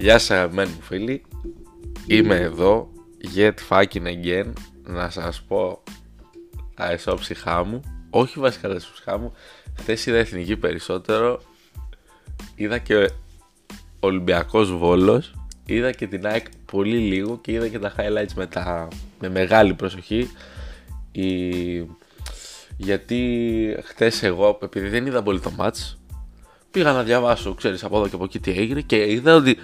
Γεια σας αγαπημένοι μου φίλοι. Είμαι εδώ Yet fucking again Να σας πω Τα εσώψυχά μου. Όχι βασικά τα εσώψυχά μου. Χθες είδα εθνική περισσότερο. Είδα και Ολυμπιακός Βόλος. Είδα και την ΑΕΚ πολύ λίγο Και είδα και τα highlights με, τα... με μεγάλη προσοχή. Η... Γιατί χτες εγώ Επειδή δεν είδα πολύ το match Πήγα να διαβάσω, ξέρεις, από εδώ και από εκεί τι έγινε και είδα ότι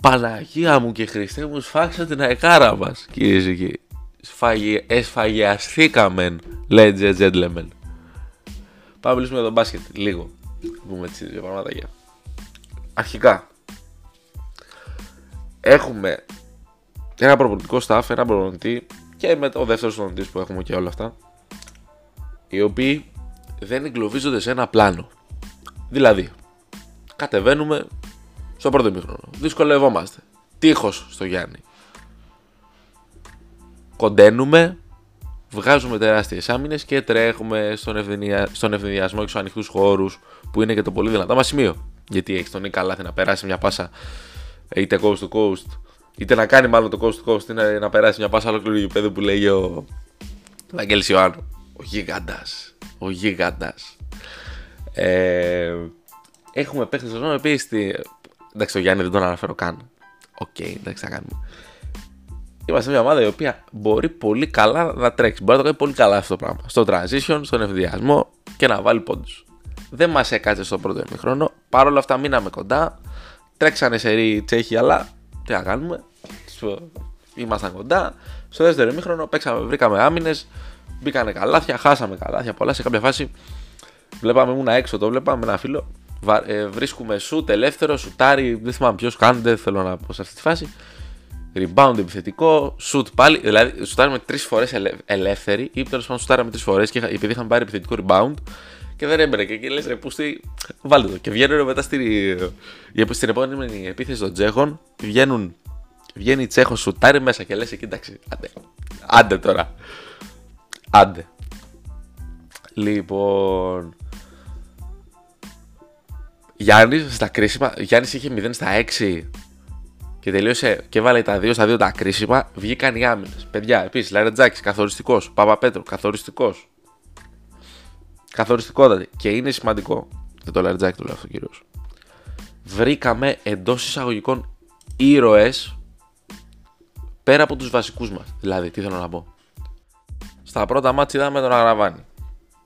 Παναγία μου και Χριστέ μου σφάξα την αεκάρα μας, κυρίες και κύριοι. Σφαγε... Εσφαγιαστήκαμε, ladies and gentlemen. Πάμε να μιλήσουμε για τον μπάσκετ, λίγο. Πούμε έτσι δύο πράγματα για. Αρχικά, έχουμε ένα προπονητικό staff, ένα προπονητή και με το δεύτερο προπονητή που έχουμε και όλα αυτά, οι οποίοι δεν εγκλωβίζονται σε ένα πλάνο. Δηλαδή, κατεβαίνουμε στο πρώτο ημίχρονο. Δυσκολευόμαστε. Τείχος στο Γιάννη. Κοντένουμε, βγάζουμε τεράστιες άμυνες και τρέχουμε στον, ευνηδια... στον ευνηδιασμό και στους ανοιχτούς χώρους που είναι και το πολύ δυνατό μας σημείο. Γιατί έχεις τον Νίκα Λάθη να περάσει μια πάσα είτε coast to coast, είτε να κάνει μάλλον το coast to coast, είτε να περάσει μια πάσα ολόκληρη γηπέδου που λέγει ο Βαγγέλης Ιωάννου. Ο γίγαντα. Ο γίγαντα. Ε, έχουμε παίχτες στον οποίο επίση. Εντάξει, το Γιάννη δεν τον αναφέρω καν. OK, okay, εντάξει, θα κάνουμε. Είμαστε μια ομάδα η οποία μπορεί πολύ καλά να τρέξει. Μπορεί να το κάνει πολύ καλά αυτό το πράγμα. Στο transition, στον αιφνιδιασμό και να βάλει πόντους. Δεν μας έκατσε στο πρώτο ημίχρονο. Παρ' όλα αυτά μείναμε κοντά. Τρέξανε σερί οι Τσέχοι, αλλά τι να κάνουμε. Ήμασταν κοντά. Στο δεύτερο ημίχρονο παίξαμε, βρήκαμε άμυνες. Μπήκανε καλάθια, χάσαμε καλάθια πολλά. Σε κάποια φάση Βλέπαμε ήμουν έξω, το βλέπαμε με ένα φίλο. Ε, βρίσκουμε σουτ ελεύθερο, σουτάρι, δεν θυμάμαι ποιος κάνει, δεν θέλω να πω σε αυτή τη φάση. Rebound επιθετικό, σουτ πάλι. Δηλαδή, σουτάρουμε τρεις φορές ελεύθερη ή τέλος πάντων σουτάραμε τρεις φορές και επειδή είχαμε πάρει επιθετικό rebound και δεν έμπαινε. Και εκεί λες ρε, πούστη, βάλτε το. Και βγαίνουν μετά στη, στην επόμενη επίθεση των Τσέχων. Βγαίνουν, βγαίνει η Τσέχος σουτάρει μέσα και λες εκεί εντάξει. Άντε, άντε τώρα. Άντε. Λοιπόν. Γιάννης στα κρίσιμα. Γιάννης είχε 0 στα 6 και τελείωσε και βάλε τα 2 στα 2 τα κρίσιμα. Βγήκαν οι άμυνες. Παιδιά, επίσης Λαρετζάκης καθοριστικός. Παπαπέτρο καθοριστικός. Καθοριστικότατη. Και είναι σημαντικό. Δεν το Λαρετζάκη το λέω αυτό κυρίω. Βρήκαμε εντός εισαγωγικών ήρωες πέρα από τους βασικούς μας. Δηλαδή, τι θέλω να πω. Στα πρώτα μάτια είδαμε τον Αγραβάνη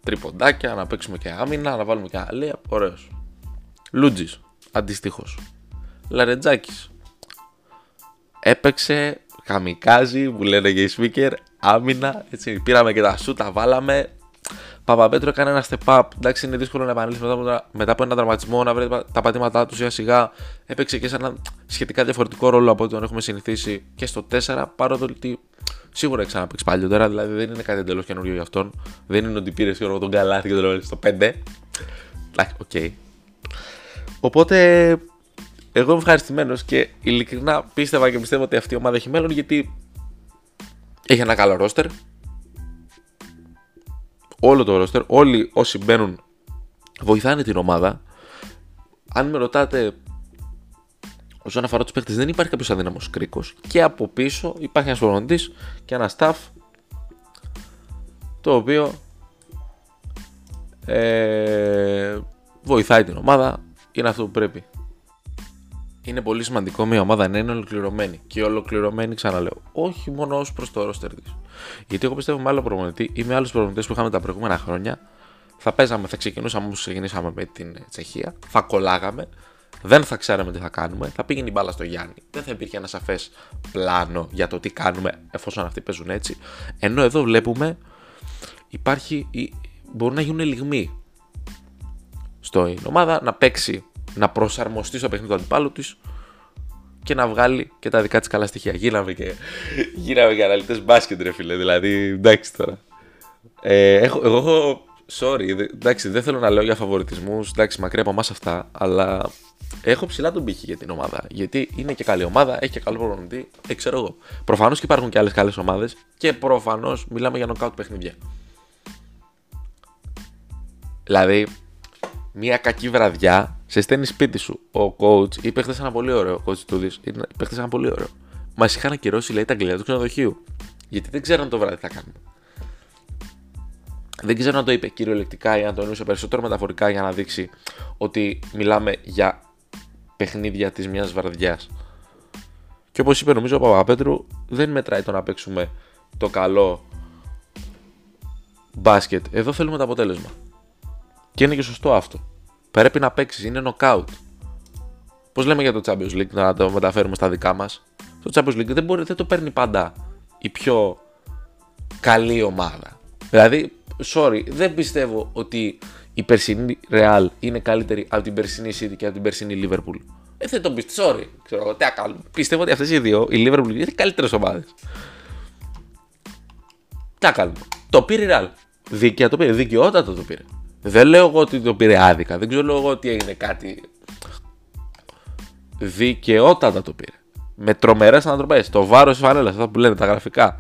τρίποντάκια, να παίξουμε και άμυνα, να βάλουμε και αλεία. Ωραίος. Λούτζης, αντιστοίχως. Λαρετζάκης. Έπαιξε καμικάζι που λένε και οι speaker, άμυνα. Έτσι, πήραμε και τα σουτ, τα βάλαμε. Παπαπέτρο έκανε ένα step up. Εντάξει, είναι δύσκολο να επανέλθει μετά, μετά από ένα τραυματισμό, να βρει τα πατήματά του σιγά σιγά. Έπαιξε και σε ένα σχετικά διαφορετικό ρόλο από ό,τι τον έχουμε συνηθίσει και στο 4, παρότι Σίγουρα έχει ξαναπαίξει παλιότερα, δηλαδή δεν είναι κάτι εντελώς καινούριο για αυτόν. Δεν είναι ότι πήρε τον καλάθι και τον έβαλε στο 5. Εντάξει, οκ. Οπότε εγώ είμαι ευχαριστημένος και ειλικρινά πίστευα και πιστεύω ότι αυτή η ομάδα έχει μέλλον γιατί έχει ένα καλό ρόστερ. Όλο το ρόστερ, όλοι όσοι μπαίνουν βοηθάνε την ομάδα. Αν με ρωτάτε όσον αφορά τους παίχτε, δεν υπάρχει κάποιος αδύναμος κρίκος. Και από πίσω υπάρχει ένας προπονητής και ένα staff το οποίο ε, βοηθάει την ομάδα. Είναι αυτό που πρέπει. Είναι πολύ σημαντικό μια ομάδα να είναι ολοκληρωμένη. Και ολοκληρωμένη, ξαναλέω, όχι μόνο ως προς το ρόστερ της. Γιατί εγώ πιστεύω με άλλο προπονητή ή με άλλους προπονητές που είχαμε τα προηγούμενα χρόνια, θα παίζαμε, θα ξεκινούσαμε όπως ξεκινήσαμε με την Τσεχία, θα κολλάγαμε, δεν θα ξέραμε τι θα κάνουμε, θα πήγαινε η μπάλα στο Γιάννη. Δεν θα υπήρχε ένα σαφές πλάνο για το τι κάνουμε εφόσον αυτοί παίζουν έτσι. Ενώ εδώ βλέπουμε υπάρχει, μπορούν να γίνουν λιγμοί στην ομάδα, να παίξει, να προσαρμοστεί στο παιχνίδι του αντιπάλου της και να βγάλει και τα δικά της καλά στοιχεία. Γίναμε και, γίναμε και αναλυτές μπάσκετ, ρε φίλε. Δηλαδή, εντάξει τώρα. Ε, έχω, εγώ έχω. Sorry, εντάξει, δεν θέλω να λέω για φαβορητισμούς. Εντάξει, μακριά από εμάς αυτά, αλλά Έχω ψηλά τον πύχη για την ομάδα. Γιατί είναι και καλή ομάδα, έχει και καλό προπονητή. Ε, ξέρω εγώ. Προφανώς και υπάρχουν και άλλες καλές ομάδες και προφανώς μιλάμε για νοκάουτ παιχνίδια. Δηλαδή, μια κακή βραδιά σε στέλνει σπίτι σου ο coach, είπε χθες ένα πολύ ωραίο coach του Δη. Είπε χθες ένα πολύ ωραίο. Μα είχαν ακυρώσει, λέει, τα αγγλικά του ξενοδοχείου. Γιατί δεν ξέραν το βράδυ τι θα κάνουμε. Δεν ξέρω αν το είπε κυριολεκτικά ή αν το εννοούσε περισσότερο μεταφορικά για να δείξει ότι μιλάμε για παιχνίδια της μιας βαρδιά. Και όπως είπε, νομίζω ο Παπαπέτρου, δεν μετράει το να παίξουμε το καλό μπάσκετ. Εδώ θέλουμε το αποτέλεσμα. Και είναι και σωστό αυτό. Πρέπει να παίξεις, είναι knockout. Πώς λέμε για το Champions League, να το μεταφέρουμε στα δικά μας. Το Champions League δεν, μπορεί, δεν το παίρνει πάντα η πιο καλή ομάδα. Δηλαδή, sorry, δεν πιστεύω ότι η περσινή Real είναι καλύτερη από την περσινή City και από την περσινή Liverpool. Ε, δεν το πιστεύω. Sorry, ξέρω εγώ, τι να κάνουμε. Πιστεύω ότι αυτές οι δύο, η Liverpool, είναι καλύτερες ομάδες. Τι να κάνουμε. Το πήρε η Real. Δίκαια το πήρε. Δικαιότατο το πήρε. Δεν λέω εγώ ότι το πήρε άδικα. Δεν ξέρω εγώ ότι έγινε κάτι. Δικαιότατα το πήρε. Με τρομερές ανατροπές. Το βάρος της φανέλας, αυτά που λένε τα γραφικά.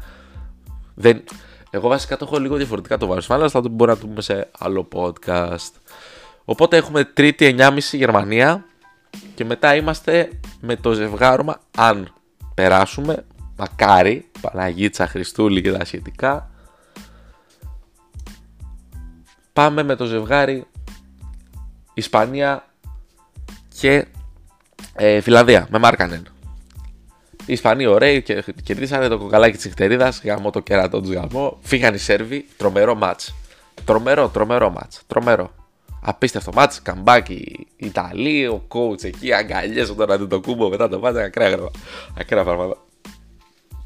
Δεν... Εγώ βασικά το έχω λίγο διαφορετικά το βάρος της φανέλας, θα το μπορούμε να το πούμε σε άλλο podcast. Οπότε έχουμε τρίτη 9.30 Γερμανία και μετά είμαστε με το ζευγάρωμα αν περάσουμε, μακάρι, Παναγίτσα, Χριστούλη και τα σχετικά, πάμε με το ζευγάρι Ισπανία και ε, Φιλανδία με Μάρκανεν. Οι Ισπανοί ωραίοι και κερδίσανε το κοκαλάκι της Εχτερίδα. Γαμώ το κέρατό τους γαμώ. Φύγαν οι Σέρβοι. Τρομερό μάτς. Τρομερό, τρομερό μάτς. Τρομερό. Απίστευτο μάτς. Καμπάκι Ιταλοί. Ο coach εκεί. Αγκαλιέ όταν το κούμπο μετά το μάτς. Ακραία, ακραία πράγματα.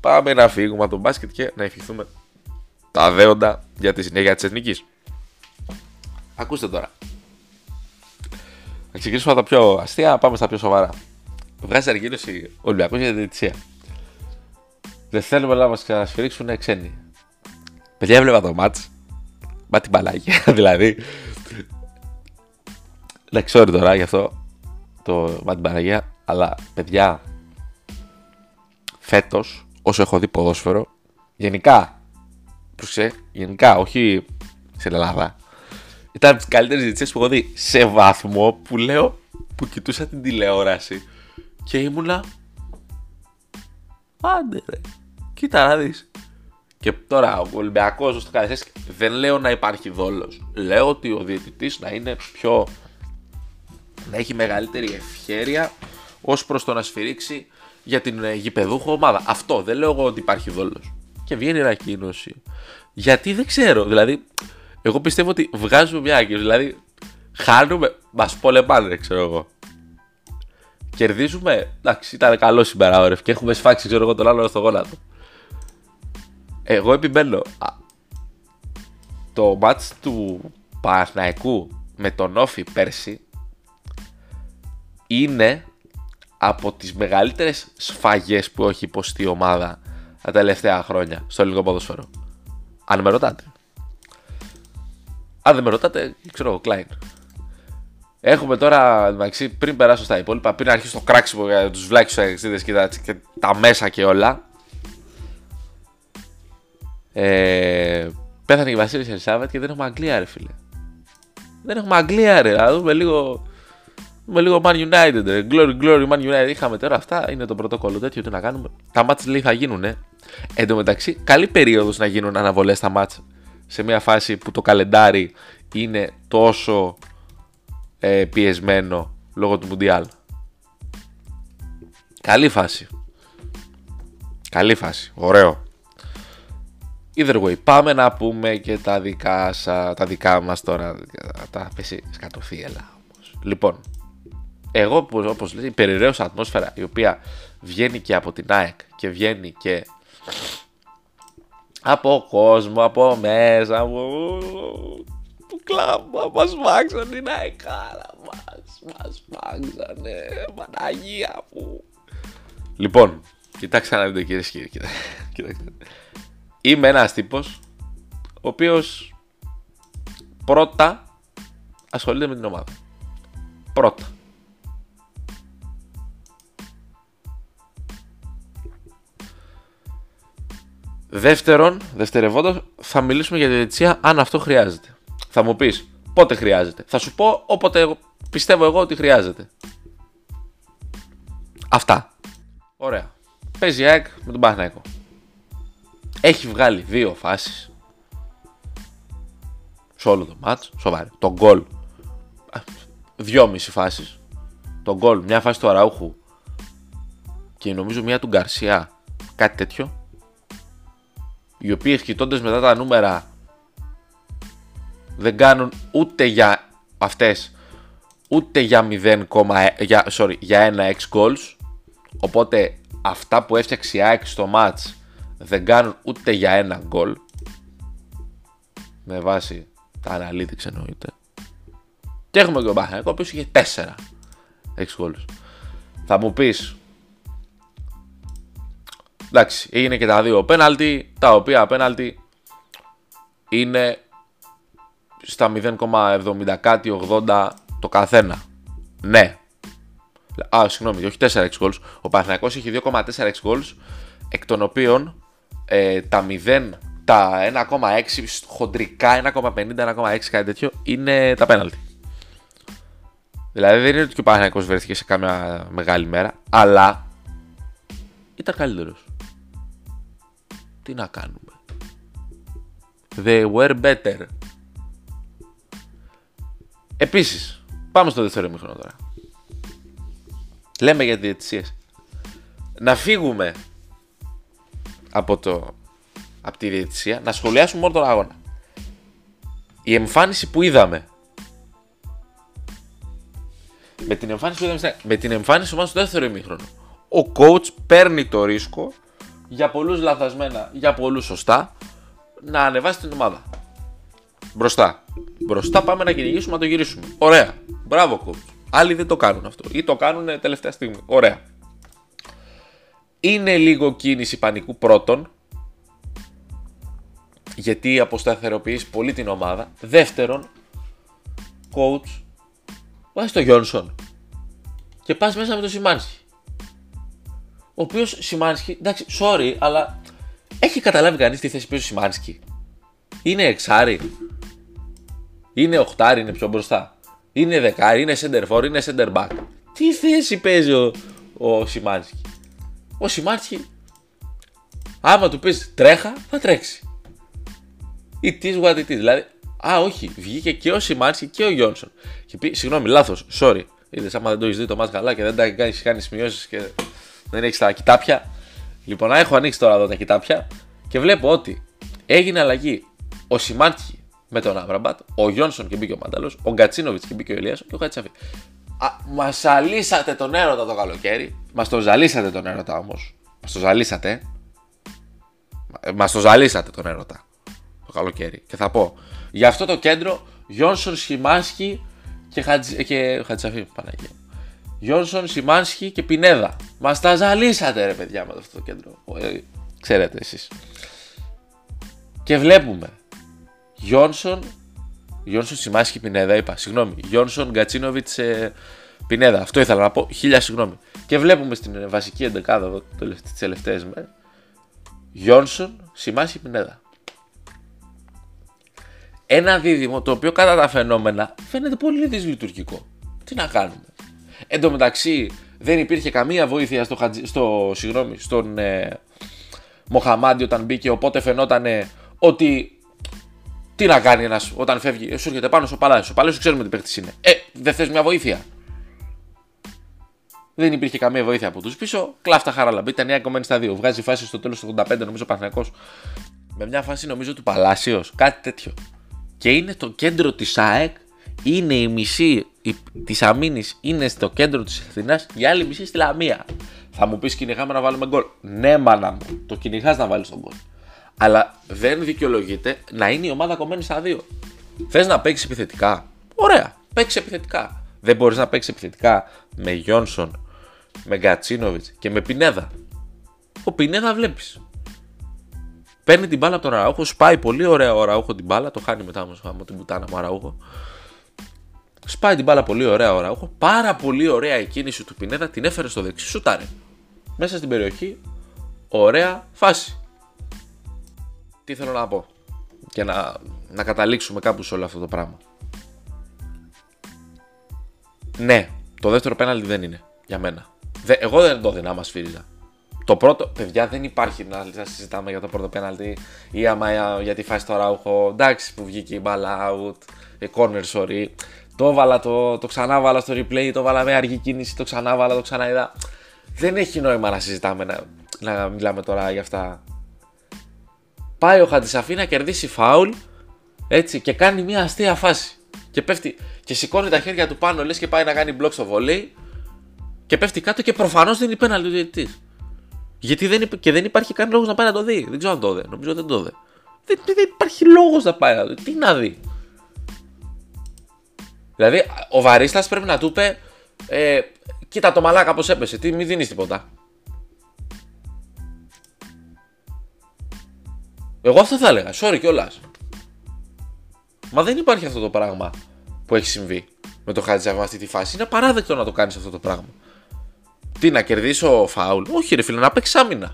Πάμε να φύγουμε από τον μπάσκετ και να ευχηθούμε τα δέοντα για τη συνέχεια της εθνικής. Ακούστε τώρα. Να ξεκινήσουμε από τα πιο αστεία, πάμε στα πιο σοβαρά. Βγάζει ανακοίνωση ο Ολυμπιακός για την διαιτησία. Δεν θέλουμε να μας ξανασφυρίξουν ξένοι. Παιδιά, έβλεπα το μάτς. Μα την παλάκια, δηλαδή. Δεν ξέρω τώρα γι' αυτό το μα την παλάκια, αλλά παιδιά, φέτος, όσο έχω δει ποδόσφαιρο, γενικά, προσέ, γενικά, όχι στην Ελλάδα, ήταν από τις καλύτερες διαιτησίε που έχω δει σε βαθμό που λέω που κοιτούσα την τηλεόραση και ήμουνα. Άντε ρε. Κοίτα να δεις. Και τώρα ο Ολυμπιακός ως το δεν λέω να υπάρχει δόλος. Λέω ότι ο διαιτητής να είναι πιο. να έχει μεγαλύτερη ευχέρεια ως προς το να σφυρίξει για την ε, γηπεδούχο ομάδα. Αυτό δεν λέω εγώ ότι υπάρχει δόλος. Και βγαίνει η ανακοίνωση. Γιατί δεν ξέρω. Δηλαδή, εγώ πιστεύω ότι βγάζουμε μια άκρη. Δηλαδή, χάνουμε. Μας πολεμάνε, ξέρω εγώ. Κερδίζουμε. Εντάξει, ήταν καλό σήμερα όρευ και έχουμε σφάξει, ξέρω εγώ, τον άλλο στο γόνατο. Εγώ επιμένω. Το μάτς του Παναθηναϊκού με τον Όφη πέρσι είναι από τις μεγαλύτερες σφαγές που έχει υποστεί η ομάδα τα τελευταία χρόνια στο ελληνικό ποδοσφαίρο. Αν με ρωτάτε. Αν δεν με ρωτάτε, ξέρω εγώ, Klein. Έχουμε τώρα, εντάξει, πριν περάσω στα υπόλοιπα, πριν αρχίσω το κράξιμο για τους βλάκιου αξίδε και, τα, και τα μέσα και όλα. Ε, πέθανε η Βασίλη Ελισάβετ και δεν έχουμε Αγγλία, ρε φίλε. Δεν έχουμε Αγγλία, ρε. Να δούμε λίγο. Με λίγο Man United, ρε. Glory, glory, Man United. Είχαμε τώρα αυτά. Είναι το πρωτόκολλο τέτοιο. Τι να κάνουμε. Τα μάτς λέει θα γίνουν, ε. Εν τω μεταξύ, καλή περίοδος να γίνουν αναβολές στα μάτς σε μια φάση που το καλεντάρι είναι τόσο ε, πιεσμένο λόγω του Μουντιάλ. Καλή φάση. Καλή φάση. Ωραίο. Either way, πάμε να πούμε και τα δικά, σα, τα δικά μας τώρα. Τα πέσει σκατοφίελα όμως. Λοιπόν, εγώ όπως λέει η περιραίωσα ατμόσφαιρα η οποία βγαίνει και από την ΑΕΚ και βγαίνει και από κόσμο, από μέσα, από του κλάμα, μας βάξανε την αεκάρα μας, μας βάξανε, Παναγία μου. Λοιπόν, κοιτάξτε να δείτε κύριε και κοιτάξτε. Είμαι ένας τύπος, ο οποίος πρώτα ασχολείται με την ομάδα. Πρώτα. Δεύτερον, δευτερευόντως, θα μιλήσουμε για τη διετησία αν αυτό χρειάζεται. Θα μου πεις, πότε χρειάζεται; Θα σου πω όποτε πιστεύω εγώ ότι χρειάζεται. Αυτά. Ωραία. Παίζει η ΑΕΚ με τον Παναθηναϊκό. Έχει βγάλει δύο φάσεις σε όλο το μάτς, σοβαρά. Το γκολ, δυόμιση φάσεις. Το γκολ, μια φάση του Αραούχου και νομίζω μια του Γκαρσιά, κάτι τέτοιο. Οι οποίοι κοιτώντα μετά τα νούμερα δεν κάνουν ούτε για αυτές ούτε για 0, για, sorry, για ένα 6 goals. Οπότε αυτά που έφτιαξε η ΑΕΚ στο match δεν κάνουν ούτε για ένα γκολ με βάση τα analytics εννοείται. Και έχουμε και ο Παναθηναϊκό ο οποίος είχε 4 6 goals. Θα μου πεις εντάξει έγινε και τα δύο πέναλτι τα οποία πέναλτι είναι στα 0,70 κάτι 80 το καθένα. Ναι. Α, συγγνώμη, όχι 4 goals. Ο Παναθηναϊκός έχει 2,4 goals, εκ των οποίων ε, τα 0, τα 1,6 χοντρικά, 1,50, 1,6 κάτι τέτοιο είναι τα πέναλτι. Δηλαδή δεν είναι ότι και ο Παναθηναϊκός βρέθηκε σε κάμια μεγάλη μέρα, αλλά ήταν καλύτερος. Τι να κάνουμε; They were better. Επίσης, πάμε στο δεύτερο ημίχρονο τώρα. Λέμε για διαιτησίες. Να φύγουμε από, το, από τη διαιτησία, να σχολιάσουμε μόνο τον αγώνα. Η εμφάνιση που είδαμε με την εμφάνιση που είδαμε με την εμφάνιση μας στο δεύτερο ημίχρονο ο coach παίρνει το ρίσκο για πολλούς λαθασμένα, για πολλούς σωστά να ανεβάσει την ομάδα μπροστά Μπροστά πάμε να κυνηγήσουμε να το γυρίσουμε. Ωραία. Μπράβο, coach. Άλλοι δεν το κάνουν αυτό. Ή το κάνουν τελευταία στιγμή. Ωραία. Είναι λίγο κίνηση πανικού πρώτον. Γιατί αποσταθεροποιείς πολύ την ομάδα. Δεύτερον, coach, βάζεις το Γιόνσον και πας μέσα με το Σιμάνσκι. Ο οποίος Σιμάνσκι, εντάξει, sorry, αλλά έχει καταλάβει κανείς τι θέση παίζει ο Σιμάνσκι. Είναι εξάρι. Είναι οχτάρι, είναι πιο μπροστά. Είναι δεκάρι, είναι center for, είναι center back. Τι θέση παίζει ο, ο Σιμάνσκι; Ο Σιμάνσκι, άμα του πεις τρέχα, θα τρέξει. Ή τι what it is. Δηλαδή, α, όχι, βγήκε και ο Σιμάνσκι και ο Γιόνσον. Και πει, συγγνώμη, λάθος, sorry. Είδες, άμα δεν το έχεις δει το μάτ καλά και δεν τα έχεις κάνει σημειώσεις και δεν έχεις τα κοιτάπια. Λοιπόν, έχω ανοίξει τώρα εδώ τα κοιτάπια και βλέπω ότι έγινε αλλαγή. Ο Σιμάνσκι με τον Άβραμπατ, ο Γιόνσον και μπήκε ο Μάνταλο, ο Γκατσίνοβιτς και μπήκε ο Ελίασον και ο Χατσαφή. Μας ζαλίσατε τον έρωτα το καλοκαίρι. Μας το ζαλίσατε τον έρωτα όμως. Μας το ζαλίσατε. Μας το ζαλίσατε τον έρωτα το καλοκαίρι. Και θα πω, για αυτό το κέντρο Γιόνσον, Σιμάνσκι και, Χατζ... και Χατσαφή. Παναγία. Γιόνσον, Σιμάνσκι και Πινέδα. Μας τα ζαλίσατε ρε παιδιά με αυτό το κέντρο. Ε, ξέρετε εσείς. Και βλέπουμε Γιόνσον, Γιόνσον Σιμάσκι Πινέδα, είπα. Συγγνώμη. Γιόνσον Γκατσίνοβιτ ε, Πινέδα. Αυτό ήθελα να πω. Χίλια συγγνώμη. Και βλέπουμε στην βασική εντεκάδα εδώ τις τελευταίες μέρες. Γιόνσον Σιμάσκι Πινέδα. Ένα δίδυμο το οποίο κατά τα φαινόμενα φαίνεται πολύ δυσλειτουργικό. Τι να κάνουμε. Εν τω μεταξύ δεν υπήρχε καμία βοήθεια στο, στο συγγνώμη, στον ε, Μοχαμάντι όταν μπήκε οπότε φαινόταν ότι τι να κάνει ένας όταν φεύγει, σου έρχεται πάνω στο παλάσιο. Ο παλάσιο ξέρουμε τι παίχτης είναι. Ε, δεν θες μια βοήθεια; Δεν υπήρχε καμία βοήθεια από τους πίσω. Κλάφτα χαράλαμπ. Ήταν μια κομμένη στα δύο. Βγάζει φάση στο τέλος του 85, νομίζω Παναθυνακό. Με μια φάση νομίζω του Παλάσιος. Κάτι τέτοιο. Και είναι το κέντρο της ΑΕΚ. Είναι η μισή της αμήνης. Είναι στο κέντρο της Αθηνάς. Η άλλη μισή στη Λαμία. Θα μου πεις κυνηγάμε να βάλουμε γκολ. Ναι, μάνα μου. Το κυνηγάς να βάλεις τον γκολ αλλά δεν δικαιολογείται να είναι η ομάδα κομμένη στα δύο. Θες να παίξεις επιθετικά; Ωραία, παίξεις επιθετικά. Δεν μπορείς να παίξεις επιθετικά με Γιόνσον, με Γκατσίνοβιτς και με Πινέδα. Ο Πινέδα βλέπεις. Παίρνει την μπάλα από τον Αραούχο, σπάει πολύ ωραία ο Ραούχο την μπάλα. Το χάνει μετά όμως από την πουτάνα μου Αραούχο. Σπάει την μπάλα πολύ ωραία ο Ραούχο. Πάρα πολύ ωραία η κίνηση του Πινέδα. Την έφερε στο δεξί, σουτάρε. Μέσα στην περιοχή, ωραία φάση τι θέλω να πω και να, να καταλήξουμε κάπου σε όλο αυτό το πράγμα. Ναι, το δεύτερο πέναλτι δεν είναι για μένα. Δε, εγώ δεν το δίνα, μα φύριζα. Το πρώτο, παιδιά, δεν υπάρχει να, να συζητάμε για το πρώτο πέναλτι ή άμα για τη φάση στο Ράουχο. Εντάξει που βγήκε η μπάλα out, η corner sorry. Το έβαλα, το, το ξανά βάλα στο replay, το βάλα με αργή κίνηση, το ξανά βάλα, το ξανά είδα. Δεν έχει νόημα να συζητάμε, να, να μιλάμε τώρα για αυτά. Πάει ο Χατζησαφή να κερδίσει φάουλ έτσι και κάνει μια αστεία φάση. Και πέφτει και σηκώνει τα χέρια του πάνω, λες και πάει να κάνει μπλοκ στο βολέι και πέφτει κάτω και προφανώς δεν είναι πέναλτι του διαιτητής. Γιατί δεν, και δεν υπάρχει καν λόγος να πάει να το δει. Δεν ξέρω αν το δει. Νομίζω δεν το δει. Δεν, δεν υπάρχει λόγος να πάει να δει. Τι να δει. Δηλαδή, ο Βαρίστα πρέπει να του είπε, ε, κοίτα το μαλάκα πώς έπεσε, τι μη δίνεις τίποτα. Εγώ αυτό θα έλεγα, sorry κιόλας. Μα δεν υπάρχει αυτό το πράγμα που έχει συμβεί με το Χατζαβά αυτή τη φάση. Είναι απαράδεκτο να το κάνεις αυτό το πράγμα. Τι, να κερδίσω φάουλ; Όχι, ρε φίλε, να παίξεις άμυνα.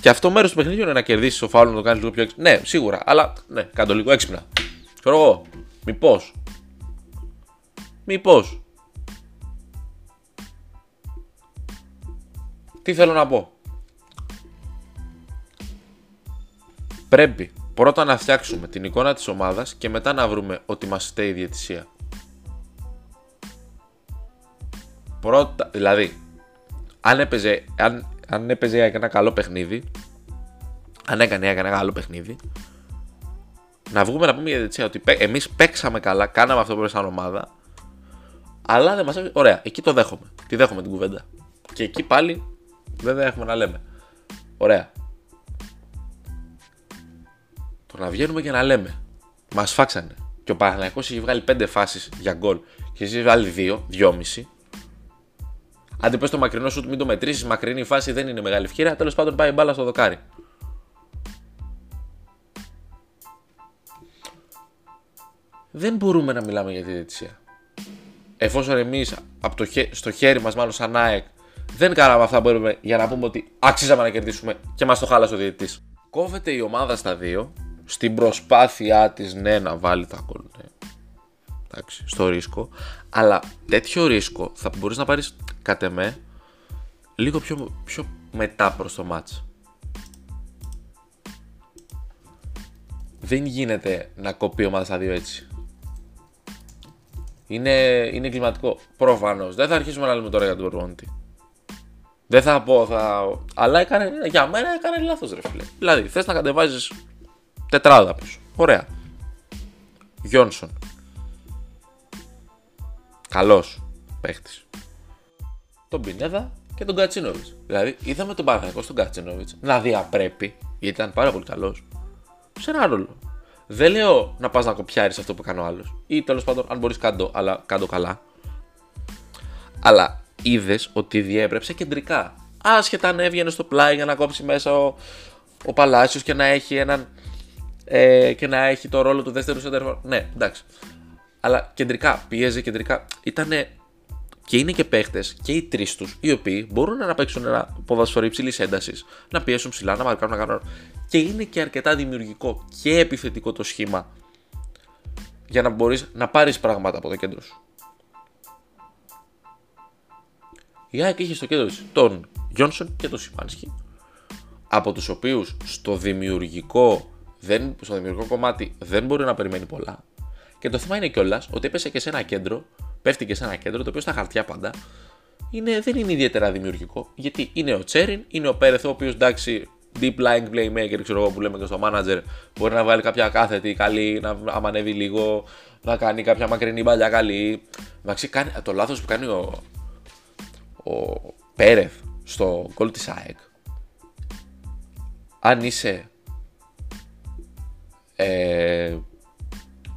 Και αυτό μέρος του παιχνιδιού είναι να κερδίσεις το φάουλ, να το κάνεις λίγο πιο έξυπνα. Ναι, σίγουρα, αλλά ναι, κάτω λίγο έξυπνα. Ξέρω εγώ, μήπω. Μήπως. Τι θέλω να πω. Πρέπει πρώτα να φτιάξουμε την εικόνα της ομάδας και μετά να βρούμε ότι μας φταίει η διαιτησία. Πρώτα, δηλαδή, αν έπαιζε, αν, αν έπαιζε ένα καλό παιχνίδι, αν έκανε ένα καλό παιχνίδι, να βγούμε να πούμε για διαιτησία ότι εμείς παίξαμε καλά, κάναμε αυτό που πρέπει σαν ομάδα, αλλά δεν μας έπαιζε. Ωραία, εκεί το δέχομαι. Τη δέχομαι την κουβέντα. Και εκεί πάλι δεν έχουμε να λέμε. Ωραία. Το να βγαίνουμε και να λέμε. Μας φάξανε. Και ο Παναγιακό έχει βγάλει 5 φάσεις για γκολ και εσύ βγάλει 2, 2,5. Αν πες το μακρινό σου, μην το μετρήσεις. Μακρινή φάση δεν είναι μεγάλη ευκαιρία. Τέλος πάντων πάει μπάλα στο δοκάρι. Δεν μπορούμε να μιλάμε για τη διαιτησία. Εφόσον εμείς στο χέρι μας, μάλλον σαν ΑΕΚ, δεν κάναμε αυτά που μπορούμε για να πούμε ότι αξίζαμε να κερδίσουμε και μας το χάλασε ο διαιτητής. Κόβεται η ομάδα στα δύο στην προσπάθειά της ναι να βάλει τα γκολ ναι. Εντάξει, στο ρίσκο αλλά τέτοιο ρίσκο θα μπορείς να πάρεις κατ' εμέ λίγο πιο, πιο μετά προς το μάτς δεν γίνεται να κοπεί ομάδα στα δύο έτσι είναι, είναι κλιματικό. Προφανώς. Δεν θα αρχίσουμε να λέμε τώρα για τον προπονητή. Δεν θα πω, θα. Αλλά έκανε, για μένα έκανε λάθος, ρε φίλε. Δηλαδή, θες να κατεβάζεις Τετράδα πίσω. Ωραία. Γιόνσον. Καλός παίχτης. Τον Πινέδα και τον Κατσίνοβιτς. Δηλαδή, είδαμε τον Παναγιακό στον Κατσίνοβιτς να διαπρέπει, γιατί ήταν πάρα πολύ καλός, σε ένα ρόλο. Δεν λέω να πας να κοπιάρεις αυτό που κάνει ο άλλος. Ή τέλος πάντων, αν μπορείς κάτω, αλλά κάτω καλά. Αλλά είδες ότι διέπρεψε κεντρικά. Άσχετα αν έβγαινε στο πλάι για να κόψει μέσα ο, ο Παλάσιος και να έχει έναν ε, και να έχει το ρόλο του δεύτερου σέντερφορ. Ναι, εντάξει. Αλλά κεντρικά, πίεζε κεντρικά. Ήταν και είναι και παίχτες και οι τρεις τους, οι οποίοι μπορούν να παίξουν ένα ποδοσφαιρό υψηλής έντασης, να πιέσουν ψηλά, να μαρκάρουν, να κάνουν. Και είναι και αρκετά δημιουργικό και επιθετικό το σχήμα για να μπορείς να πάρεις πράγματα από το κέντρο σου. Η ΑΕΚ είχε στο κέντρο της τον Γιόνσον και τον Σιμάνσκι, από τους οποίους στο δημιουργικό δεν, στο δημιουργικό κομμάτι δεν μπορεί να περιμένει πολλά. Και το θέμα είναι κιόλας ότι έπεσε και σε ένα κέντρο, πέφτει και σε ένα κέντρο το οποίο στα χαρτιά πάντα είναι, δεν είναι ιδιαίτερα δημιουργικό. Γιατί είναι ο Τσέριν, είναι ο Πέρεθ, ο οποίος εντάξει, deep lying playmaker, ξέρω εγώ που λέμε και στο manager, μπορεί να βγάλει κάποια κάθετη καλή, να αμανεύει λίγο, να κάνει κάποια μακρινή μπαλιά καλή. Εντάξει, κάνει, το λάθος που κάνει ο, ο Πέρεθ στο goal της ΑΕΚ. Αν είσαι ε,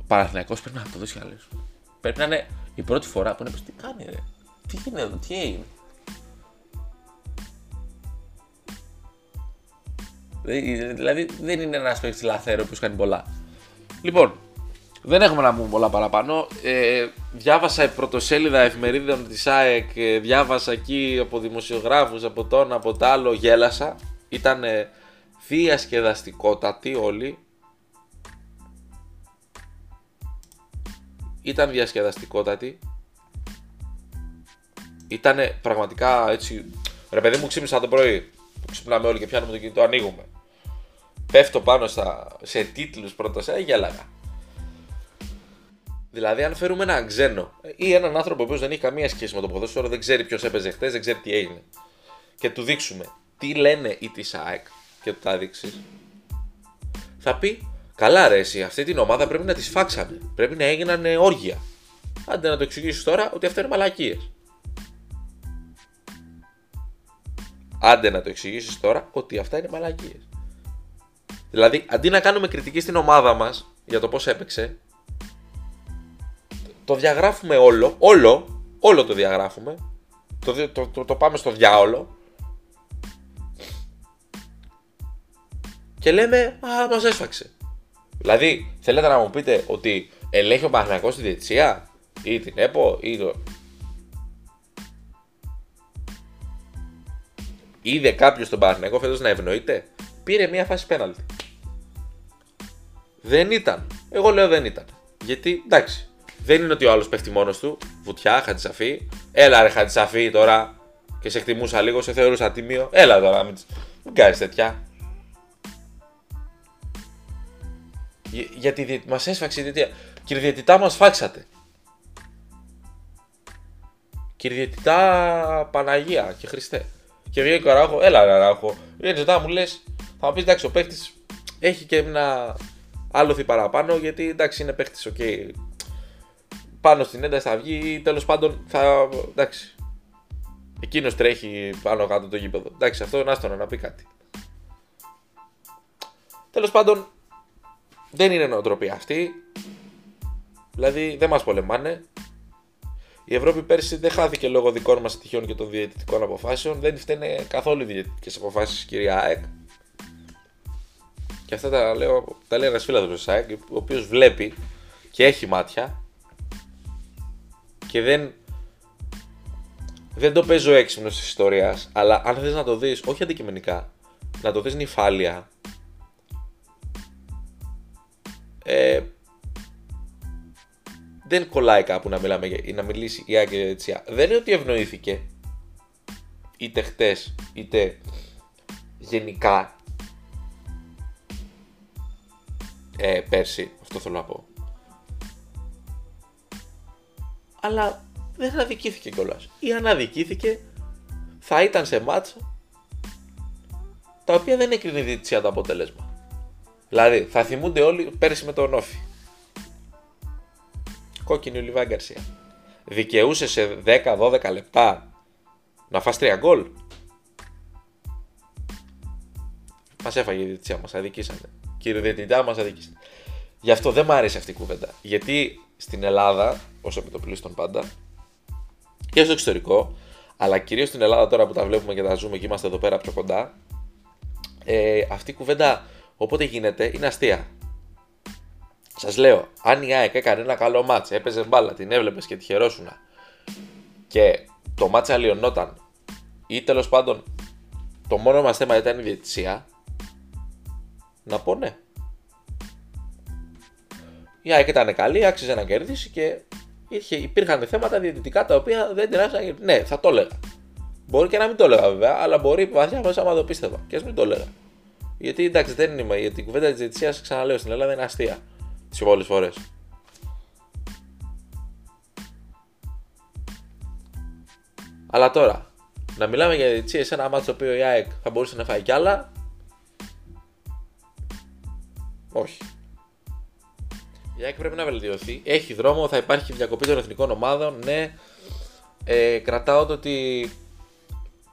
Παναθηναϊκός πρέπει να το δώσει άλλες. Πρέπει να είναι η πρώτη φορά που είναι τι κάνει ρε; Τι είναι εδώ, τι έγινε; Δηλαδή δεν είναι ένας παίκτης λαθέρο που κάνει πολλά. Λοιπόν, δεν έχουμε να πούμε πολλά παραπάνω. Ε, διάβασα η πρωτοσέλιδα εφημερίδων της ΑΕΚ, ε, διάβασα εκεί από δημοσιογράφους, από τον, από το άλλο, γέλασα. Ήταν ε, διασκεδαστικότατοι όλοι. Ήταν διασκεδαστικότατη. Ήταν πραγματικά έτσι. Ρε παιδί μου, ξύπνησα το πρωί. Που ξυπνάμε όλοι και πιάνουμε το κινητό, ανοίγουμε. Πέφτω πάνω στα, σε τίτλους πρώτα, σε γέλαγα. Δηλαδή, αν φέρουμε έναν ξένο ή έναν άνθρωπο που δεν έχει καμία σχέση με το ποδόσφαιρο, δεν ξέρει ποιος έπαιζε χθε, δεν ξέρει τι έγινε. Και του δείξουμε τι λένε οι της ΑΕΚ και του τα δείξεις, θα πει Καλά, ρε, εσύ, αυτή την ομάδα πρέπει να τη φάξαμε. Πρέπει να έγιναν όργια. Άντε να το εξηγήσεις τώρα ότι αυτά είναι μαλακίες. Άντε να το εξηγήσεις τώρα ότι αυτά είναι μαλακίες. Δηλαδή, αντί να κάνουμε κριτική στην ομάδα μας για το πώς έπαιξε, το διαγράφουμε όλο, όλο, όλο το διαγράφουμε, το, το, το, το πάμε στο διάολο και λέμε «Α, μας έσφαξε». Δηλαδή, θέλετε να μου πείτε ότι ελέγχει ο Παναγιακός τη διετησία ή την ΕΠΟ ή το... Είδε κάποιος τον Παναγιακό φέτος να ευνοείται; Πήρε μια φάση πέναλτη. Δεν ήταν. Εγώ λέω δεν ήταν. Γιατί εντάξει. Δεν είναι ότι ο άλλος πέφτει μόνος του. Βουτιά, χατζησαφή. Έλα ρε χατζησαφή τώρα. Και σε εκτιμούσα λίγο, σε θεωρούσα τίμιο. Έλα τώρα, μην, μην κάνεις τέτοια. Γιατί μας έσφαξε οι διαιτητές. Κύριε Διαιτητά, μας σφάξατε. Κύριε Διαιτητά, Παναγία και Χριστέ. Και βγαίνει ο Καράχο, έλα Καράχο. Βγαίνει ζητά, μου λες, θα μου πεις εντάξει, ο παίχτης έχει και ένα άλλοθι παραπάνω γιατί εντάξει είναι παίχτης, OK. Okay. Πάνω στην ένταση θα βγει ή τέλος πάντων θα. εντάξει. Εκείνος τρέχει πάνω κάτω το γήπεδο. Εντάξει, αυτό είναι άστονα να πει κάτι. Τέλος πάντων, δεν είναι νοοτροπία αυτή. Δηλαδή δεν μας πολεμάνε. Η Ευρώπη πέρσι δεν χάθηκε λόγω δικών μας τυχιών και των διαιτητικών αποφάσεων. Δεν φταίνε καθόλου οι διαιτητικές αποφάσεις, κυρία ΑΕΚ. Και αυτά τα, λέω, τα λέει ένας φίλο του ΑΕΚ, ο οποίος βλέπει και έχει μάτια και δεν, δεν το παίζω έξυπνος της ιστορίας, αλλά αν θες να το δεις, όχι αντικειμενικά, να το δεις νυφάλια, ε, δεν κολλάει κάπου να μιλάμε ή να μιλήσει η Άγκη Τσιά. Δεν είναι ότι ευνοήθηκε είτε χτες είτε γενικά ε, πέρσι, αυτό θέλω να πω. Αλλά δεν αδικήθηκε κιόλας. Ή αν αδικήθηκε θα ήταν σε μάτσα τα οποία δεν έκρινε η διετησία το αποτέλεσμα. Δηλαδή, θα θυμούνται όλοι πέρσι με τον Όφη. Κόκκινη ο Λιβάη Γκαρσία. Δικαιούσες σε 10-12 λεπτά να φας 3 γκολ; Μας έφαγε η διετησία μας, αδικήσανε. Κύριε Διετητά, μας αδικήσανε. Γι' αυτό δεν μου αρέσει αυτή η κουβέντα. Γιατί στην Ελλάδα, όσο επιτοπλίστων πάντα, και στο εξωτερικό, αλλά κυρίως στην Ελλάδα τώρα που τα βλέπουμε και τα ζούμε και είμαστε εδώ πέρα πιο κοντά, ε, αυτή η κουβέντα Οπότε γίνεται, είναι αστεία. Σας λέω, αν η ΑΕΚ έκανε ένα καλό μάτς, έπαιζε μπάλα, την έβλεπες και τη χαιρόσουνα και το μάτς αλλοιωνόταν ή τέλος πάντων το μόνο μας θέμα ήταν η διαιτησία, να πω ναι. Η ΑΕΚ ήταν καλή, άξιζε να κερδίσει και είχε, υπήρχαν θέματα διαιτητικά τα οποία δεν την άφησαν. Ναι, θα το έλεγα. Μπορεί και να μην το έλεγα βέβαια, αλλά μπορεί βαθιά μέσα άμα το πίστευα και ας μην το έλεγα. Γιατί εντάξει δεν είναι, γιατί η κουβέντα της διαιτησία ξαναλέω στην Ελλάδα είναι αστεία. Τι πολλές φορές. Αλλά τώρα, να μιλάμε για διαιτησία σε ένα μάτσο το οποίο η ΑΕΚ θα μπορούσε να φάει κι άλλα. Όχι. Η ΑΕΚ πρέπει να βελτιωθεί. Έχει δρόμο, θα υπάρχει διακοπή των εθνικών ομάδων. Ναι, ε, κρατάω το ότι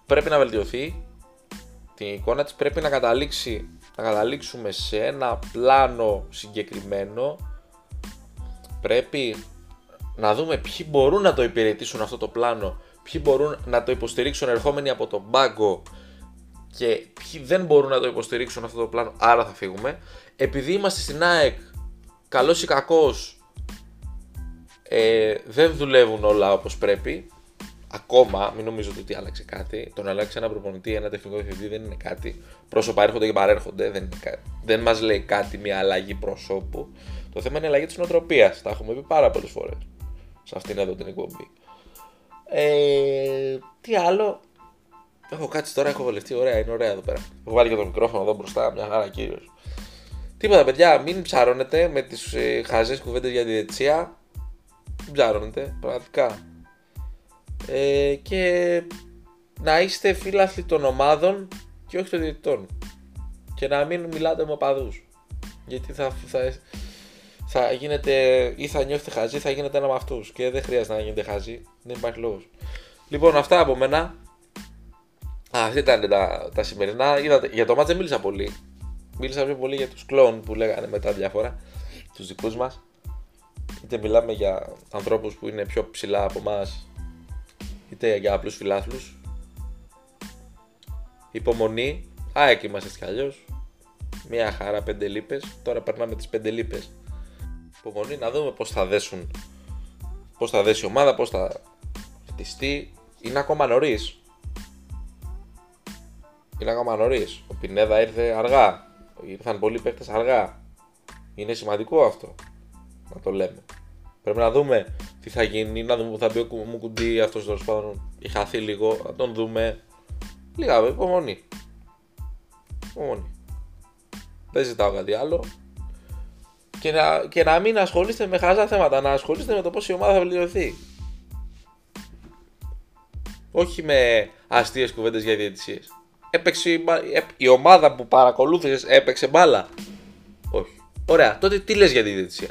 πρέπει να βελτιωθεί την εικόνα της πρέπει να καταλήξει να καταλήξουμε σε ένα πλάνο συγκεκριμένο. Πρέπει να δούμε ποιοι μπορούν να το υπηρετήσουν αυτό το πλάνο ποιοι μπορούν να το υποστηρίξουν ερχόμενοι από τον πάγκο και ποιοι δεν μπορούν να το υποστηρίξουν αυτό το πλάνο άρα θα φύγουμε. Επειδή είμαστε στην ΑΕΚ καλός ή κακός ε, δεν δουλεύουν όλα όπως πρέπει ακόμα, μην νομίζετε ότι άλλαξε κάτι. Το να αλλάξει ένα προπονητή, ένα τεχνικό διευθυντή δεν είναι κάτι. Πρόσωπα έρχονται και παρέρχονται, δεν, είναι δεν μας λέει κάτι μια αλλαγή προσώπου. Το θέμα είναι η αλλαγή της νοοτροπίας. Τα έχουμε πει πάρα πολλές φορές σε αυτήν εδώ την εκπομπή. Ε, τι άλλο; Έχω κάτσει τώρα, έχω βολευτεί. Ωραία, είναι ωραία εδώ πέρα. Έχω βάλει και το μικρόφωνο εδώ μπροστά, μια χαρά κύριος. Τίποτα, παιδιά, μην ψαρώνετε με τις ε, χαζές κουβέντες για τη διετησία. Μην ψαρώνετε, πραγματικά. Ε, και να είστε φίλαθλοι των ομάδων και όχι των διαιτητών. Και να μην μιλάτε με οπαδούς. Γιατί θα, θα, θα γίνετε ή θα νιώθετε χαζοί, θα γίνετε ένα με αυτούς. Και δεν χρειάζεται να γίνετε χαζοί. Δεν υπάρχει λόγος. Λοιπόν, αυτά από μένα. Α, αυτά ήταν τα, τα σημερινά. Είδατε, για το μάτς δεν μίλησα πολύ. Μίλησα πιο πολύ για τους κλόν που λέγανε μετά διάφορα. Τους δικούς μας. Είτε μιλάμε για ανθρώπους που είναι πιο ψηλά από εμά, είτε για απλούς φιλάθλους. Υπομονή. ΑΕΚ είμαστε κι αλλιώς. Μια χαρά πέντε λίπε. Τώρα περνάμε τις πέντε λίπε. Υπομονή να δούμε πώς θα δέσουν. Πώς θα δέσει η ομάδα, πώς θα χτιστεί. Είναι ακόμα νωρίς. Είναι ακόμα νωρίς. Ο Πινέδα ήρθε αργά. Ήρθαν πολλοί παίχτε αργά. Είναι σημαντικό αυτό να το λέμε. Πρέπει να δούμε τι θα γίνει, να δούμε που θα μπει ο Μουκουντή αυτός τέλος πάντων. Έχει χαθεί λίγο, να τον δούμε. Λίγα, υπομονή. Υπομονή. Δεν ζητάω κάτι άλλο. Και να, και να μην ασχολείστε με χαζά θέματα, να ασχολείστε με το πώς η ομάδα θα βελτιωθεί. Όχι με αστείες κουβέντες για διαιτησίες. Έπαιξε η ομάδα που παρακολούθησες, έπαιξε μπάλα. Όχι. Ωραία, τότε τι λες για τη διαιτησία;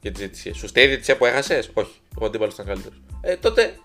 Για τη διαιτησία. Σωστή η διαιτησία που έχασες, Όχι. Ο αντίπαλος ήταν καλύτερος. Ε, τότε